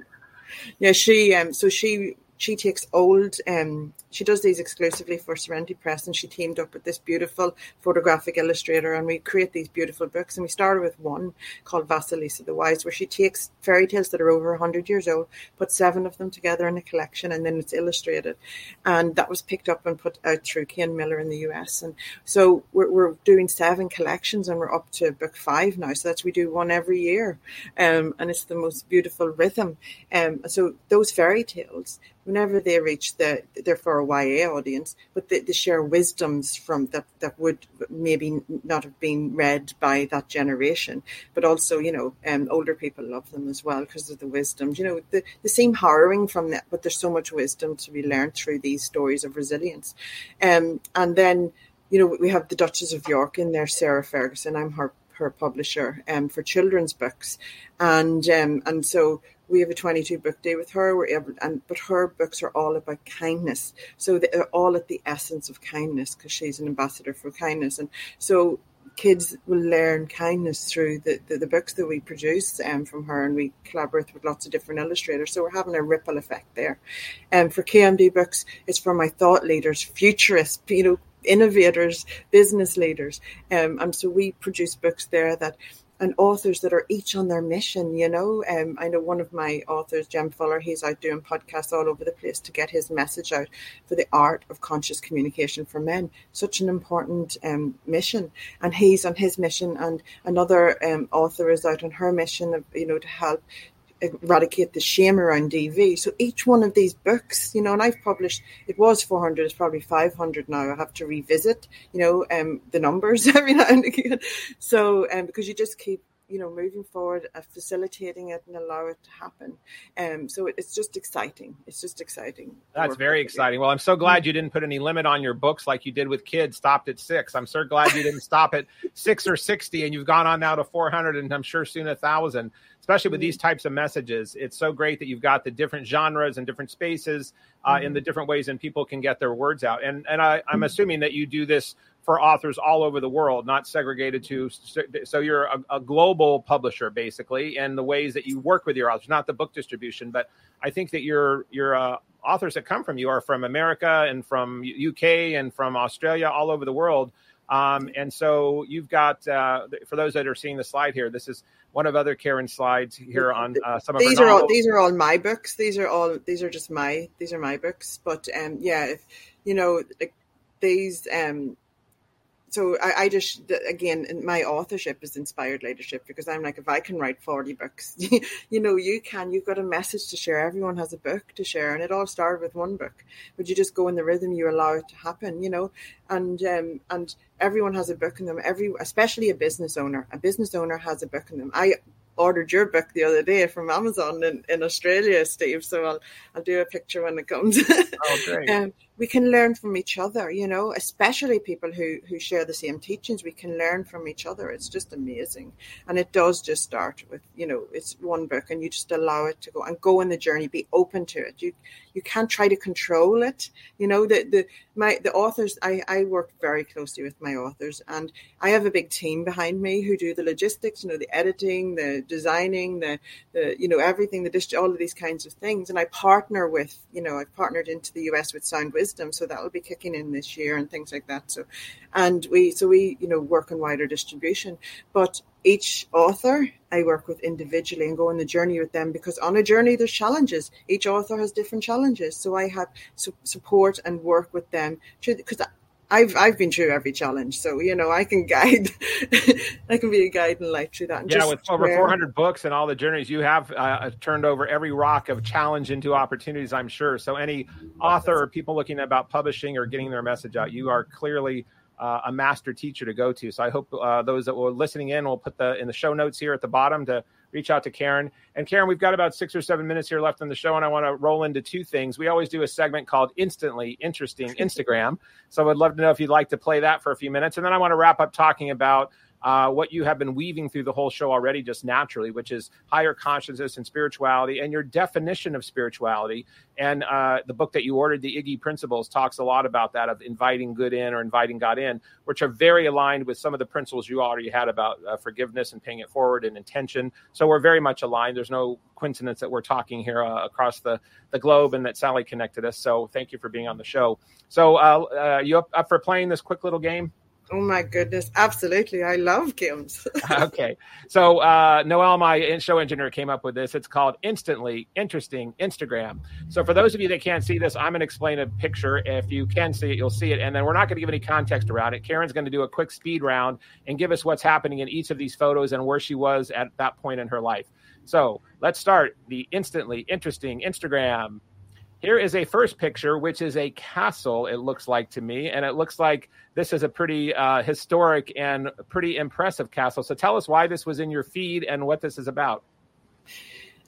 yeah. She um. So she she takes old um she does these exclusively for Serenity Press and she teamed up with this beautiful photographic illustrator and we create these beautiful books and we started with one called Vasilisa the Wise where she takes fairy tales that are over 100 years old put seven of them together in a collection and then it's illustrated. And that was picked up and put out through Kane Miller in the US and so we're, we're doing seven collections and we're up to book five now so that's we do one every year um, and it's the most beautiful rhythm. Um, so those fairy tales whenever they reach the they're for a YA audience, but they, they, share wisdoms from that that would maybe not have been read by that generation, but also you know um, older people love them as well because of the wisdoms. You know, the, they seem harrowing from that, but there's so much wisdom to be learned through these stories of resilience, um, and then you know we have the Duchess of York in there, Sarah Ferguson. I'm her her publisher um, for children's books, and um, and so we have a 22 book day with her. We're able, and but her books are all about kindness. So they're all at the essence of kindness because she's an ambassador for kindness, and so kids will learn kindness through the, the, the books that we produce um, from her, and we collaborate with lots of different illustrators. So we're having a ripple effect there. And um, for KMD books, it's for my thought leaders, futurists, you know, innovators, business leaders, um, and so we produce books there that and authors that are each on their mission, you know. Um, I know one of my authors, Jem Fuller, he's out doing podcasts all over the place to get his message out for the art of conscious communication for men. Such an important um, mission. And he's on his mission, and another um, author is out on her mission of, you know, to help eradicate the shame around DV. So each one of these books, you know, and I've published, it was 400, it's probably 500 now. I have to revisit, you know, um, the numbers every now and again. So, um, because you just keep you know, moving forward, uh, facilitating it and allow it to happen. Um, so it, it's just exciting. It's just exciting. That's very exciting. Well, I'm so glad you didn't put any limit on your books like you did with kids. Stopped at six. I'm so glad you didn't stop at six or sixty, and you've gone on now to 400, and I'm sure soon a thousand. Especially with these mm-hmm. types of messages, it's so great that you've got the different genres and different spaces uh, mm-hmm. in the different ways, and people can get their words out. And and I, I'm mm-hmm. assuming that you do this for authors all over the world, not segregated to. So you're a, a, global publisher, basically, and the ways that you work with your authors, not the book distribution, but I think that your your uh, authors that come from you are from America and from UK and from Australia, all over the world. Um, and so you've got, uh, for those that are seeing the slide here, this is one of other Karen's slides here on uh, some of these are all these are all my books. These are all these are just my these are my books. But um, yeah, if you know, like these um, so I, I, just again my authorship is inspired leadership because I'm like if I can write 40 books [LAUGHS] you know you can. You've got a message to share. Everyone has a book to share and it all started with one book. But you just go in the rhythm you allow it to happen you know? And um, and everyone has a book in them. Every especially a business owner. A business owner has a book in them. I ordered your book the other day from Amazon in, in Australia Steve so I'll I'll do a picture when it comes. [LAUGHS] Oh great. Um, we can learn from each other, you know, especially people who, who share the same teachings. We can learn from each other. It's just amazing. And it does just start with, you know, it's one book and you just allow it to go and go on the journey, be open to it. You you can't try to control it. You know, the the my the authors I, I work very closely with my authors and I have a big team behind me who do the logistics, you know, the editing, the designing, the the you know, everything, the all of these kinds of things. And I partner with, you know, I've partnered into the US with Sound Wisdom wisdom so that will be kicking in this year and things like that. So and we so we you know work on wider distribution. But each author I work with individually and go on the journey with them because on a journey there's challenges. Each author has different challenges, so I have su- support and work with them because I've I've been through every challenge, so you know I can guide. [LAUGHS] I can be a guide in life through that. yeah, with over 400 books and all the journeys you have uh, turned over every rock of challenge into opportunities. I'm sure. So any author or people looking about publishing or getting their message out, you are clearly uh, a master teacher to go to. So I hope uh, those that were listening in will put the in the show notes here at the bottom to reach out to Karen. And Karen, we've got about six or seven minutes here left on the show, and I want to roll into two things. We always do a segment called Instantly Interesting [LAUGHS] Instagram. so I'd love to know if you'd like to play that for a few minutes. And then I want to wrap up talking about uh, what you have been weaving through the whole show already, just naturally, which is higher consciousness and spirituality, and your definition of spirituality. And uh, the book that you ordered, the Iggy Principles, talks a lot about that of inviting good in or inviting God in, which are very aligned with some of the principles you already had about uh, forgiveness and paying it forward and intention. So we're very much aligned. There's no coincidence that we're talking here uh, across the, the globe and that Sally connected us. So thank you for being on the show. So uh, uh, you up, up for playing this quick little game? Oh my goodness, absolutely! I love games. [LAUGHS] okay, so uh, Noel, my show engineer, came up with this. It's called Instantly Interesting Instagram. So for those of you that can't see this, I'm going to explain a picture. If you can see it, you'll see it, and then we're not going to give any context around it. Karen's going to do a quick speed round and give us what's happening in each of these photos and where she was at that point in her life. So let's start the Instantly Interesting Instagram. Here is a first picture, which is a castle, it looks like to me. And it looks like this is a pretty uh, historic and pretty impressive castle. So tell us why this was in your feed and what this is about.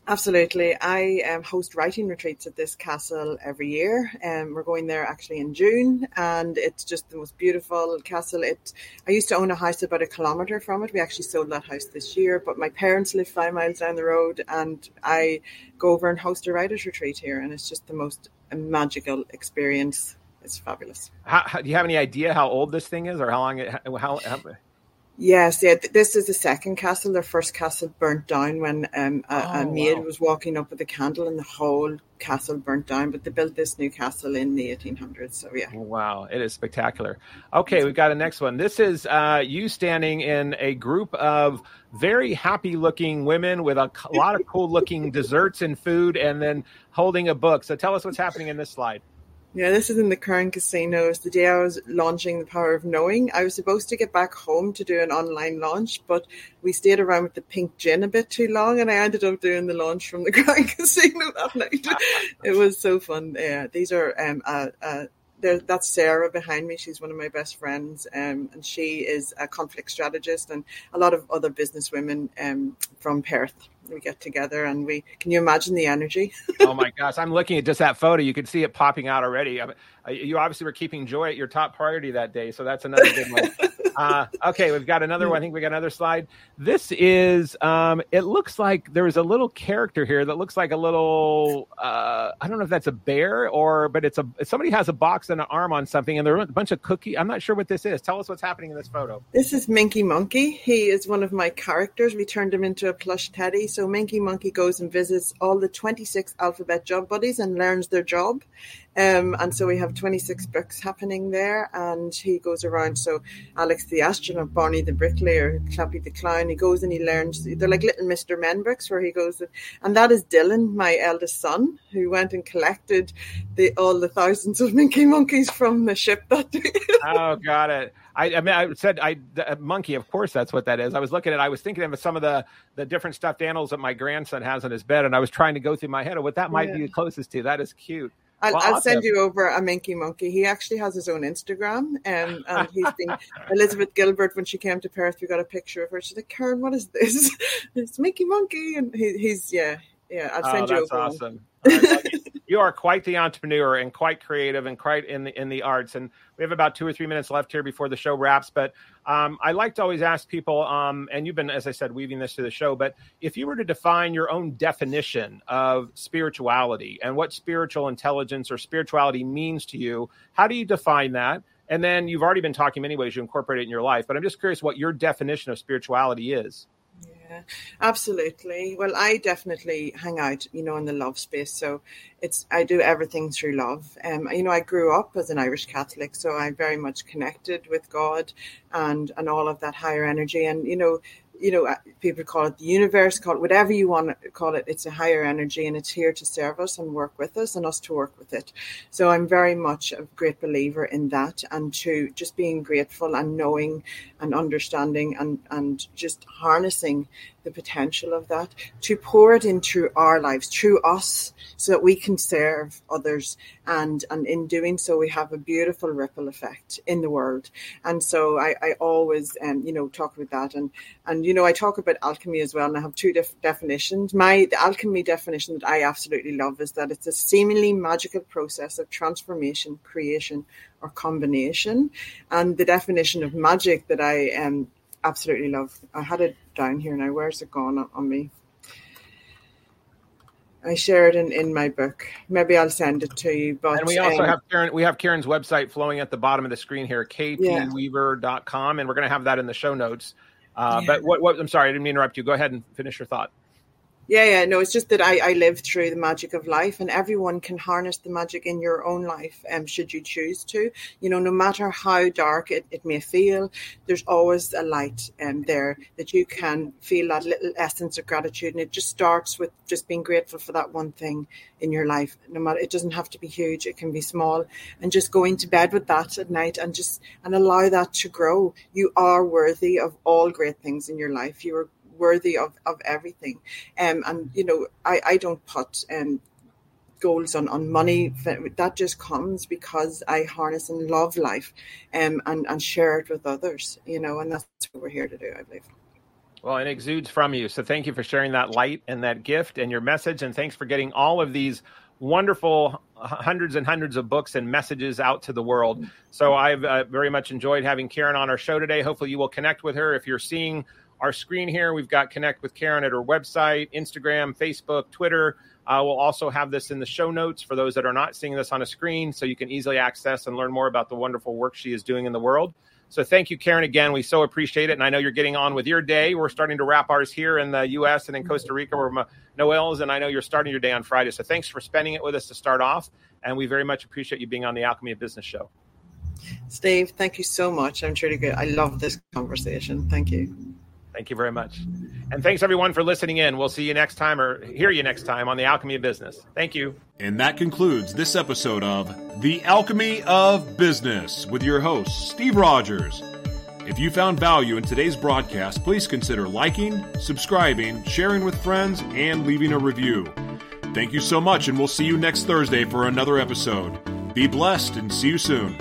Absolutely. I um, host writing retreats at this castle every year. Um, we're going there actually in June, and it's just the most beautiful castle. It. I used to own a house about a kilometre from it. We actually sold that house this year, but my parents live five miles down the road, and I go over and host a writers retreat here, and it's just the most magical experience. It's fabulous. How, how, do you have any idea how old this thing is, or how long it? How, how Yes, yeah. This is the second castle. Their first castle burnt down when um, a, oh, a, maid wow. was walking up with a candle, and the whole castle burnt down. But they built this new castle in the 1800s. So yeah. Wow, it is spectacular. Okay, we've got a next one. This is uh, you standing in a group of very happy-looking women with a lot of cool-looking [LAUGHS] desserts and food, and then holding a book. So tell us what's happening in this slide. Yeah, this is in the Crown Casino. It's the day I was launching The Power of Knowing. I was supposed to get back home to do an online launch, but we stayed around with the pink gin a bit too long, and I ended up doing the launch from the [LAUGHS] Crown Casino that night. it was so fun. Yeah, these are um, uh, uh, that's Sarah behind me. She's one of my best friends, um, and she is a conflict strategist, and a lot of other business women um, from Perth. We get together, and we can you imagine the energy? [LAUGHS] oh my gosh! I'm looking at just that photo. You can see it popping out already. I mean, you obviously were keeping joy at your top priority that day, so that's another good one. [LAUGHS] Uh, okay, we've got another one. I think we got another slide. This is. Um, it looks like there is a little character here that looks like a little. Uh, I don't know if that's a bear or, but it's a. Somebody has a box and an arm on something, and there are a bunch of cookie. I'm not sure what this is. Tell us what's happening in this photo. This is Minky Monkey. He is one of my characters. We turned him into a plush teddy. So Minky Monkey goes and visits all the 26 alphabet job buddies and learns their job. Um, and so we have 26 books happening there, and he goes around. So Alex the astronaut, Barney the bricklayer, Clappy the clown, he goes and he learns. They're like little Mr. Men books where he goes, and that is Dylan, my eldest son, who went and collected the all the thousands of Minky monkeys from the ship that day. [LAUGHS] oh, got it. I, I, mean, I said I the, monkey. Of course, that's what that is. I was looking at. I was thinking of some of the the different stuffed animals that my grandson has in his bed, and I was trying to go through my head of what that might yeah. be the closest to. That is cute. I'll, well, I'll send you over a Minky Monkey. He actually has his own Instagram, um, and he's been [LAUGHS] Elizabeth Gilbert. When she came to Perth, we got a picture of her. She's like, "Karen, what is this? [LAUGHS] it's Minky Monkey," and he, he's yeah, yeah. I'll send oh, you over. awesome you are quite the entrepreneur and quite creative and quite in the in the arts. And we have about two or three minutes left here before the show wraps. But um, I like to always ask people, um, and you've been, as I said, weaving this to the show. But if you were to define your own definition of spirituality and what spiritual intelligence or spirituality means to you, how do you define that? And then you've already been talking many ways you incorporate it in your life. But I'm just curious what your definition of spirituality is. Yeah, absolutely. Well, I definitely hang out, you know, in the love space. So it's I do everything through love. Um, you know, I grew up as an Irish Catholic, so I'm very much connected with God and and all of that higher energy. And you know, you know, uh, people call it the universe, call it whatever you want to call it. It's a higher energy and it's here to serve us and work with us and us to work with it. So I'm very much a great believer in that and to just being grateful and knowing and understanding and, and just harnessing the potential of that, to pour it into our lives through us so that we can serve others. And, and in doing so, we have a beautiful ripple effect in the world. And so I, I always, um, you know, talk about that. And, and, you know, I talk about alchemy as well. And I have two def- definitions. My, the alchemy definition that I absolutely love is that it's a seemingly magical process of transformation, creation, or combination. And the definition of magic that I um, absolutely love. I had it down here now. Where's it gone on me? I shared in, in my book. Maybe I'll send it to you. But and we also um, have Karen. We have Karen's website flowing at the bottom of the screen here, ktweaver.com, and we're going to have that in the show notes. Uh, yeah. But what, what? I'm sorry, I didn't mean to interrupt you. Go ahead and finish your thought. Yeah, yeah, no, it's just that I, I live through the magic of life, and everyone can harness the magic in your own life, um, should you choose to. You know, no matter how dark it, it may feel, there's always a light um, there that you can feel that little essence of gratitude, and it just starts with just being grateful for that one thing in your life. No matter, it doesn't have to be huge; it can be small, and just going to bed with that at night, and just and allow that to grow. You are worthy of all great things in your life. You are worthy of, of everything. Um, and, you know, I, I don't put um, goals on, on money. That just comes because I harness and love life um, and, and share it with others, you know, and that's what we're here to do, I believe. Well, it exudes from you. So thank you for sharing that light and that gift and your message. And thanks for getting all of these wonderful hundreds and hundreds of books and messages out to the world. So I've uh, very much enjoyed having Karen on our show today. Hopefully, you will connect with her if you're seeing our screen here. We've got connect with Karen at her website, Instagram, Facebook, Twitter. Uh, we'll also have this in the show notes for those that are not seeing this on a screen so you can easily access and learn more about the wonderful work she is doing in the world. So thank you, Karen, again. We so appreciate it. And I know you're getting on with your day. We're starting to wrap ours here in the U.S. and in Costa Rica where Noel's, and I know you're starting your day on Friday. So thanks for spending it with us to start off. And we very much appreciate you being on the Alchemy of Business show. Steve, thank you so much. I'm truly good. I love this conversation. Thank you. Thank you very much. And thanks everyone for listening in. We'll see you next time or hear you next time on The Alchemy of Business. Thank you. And that concludes this episode of The Alchemy of Business with your host, Steve Rodgers. If you found value in today's broadcast, please consider liking, subscribing, sharing with friends, and leaving a review. Thank you so much, and we'll see you next Thursday for another episode. Be blessed and see you soon.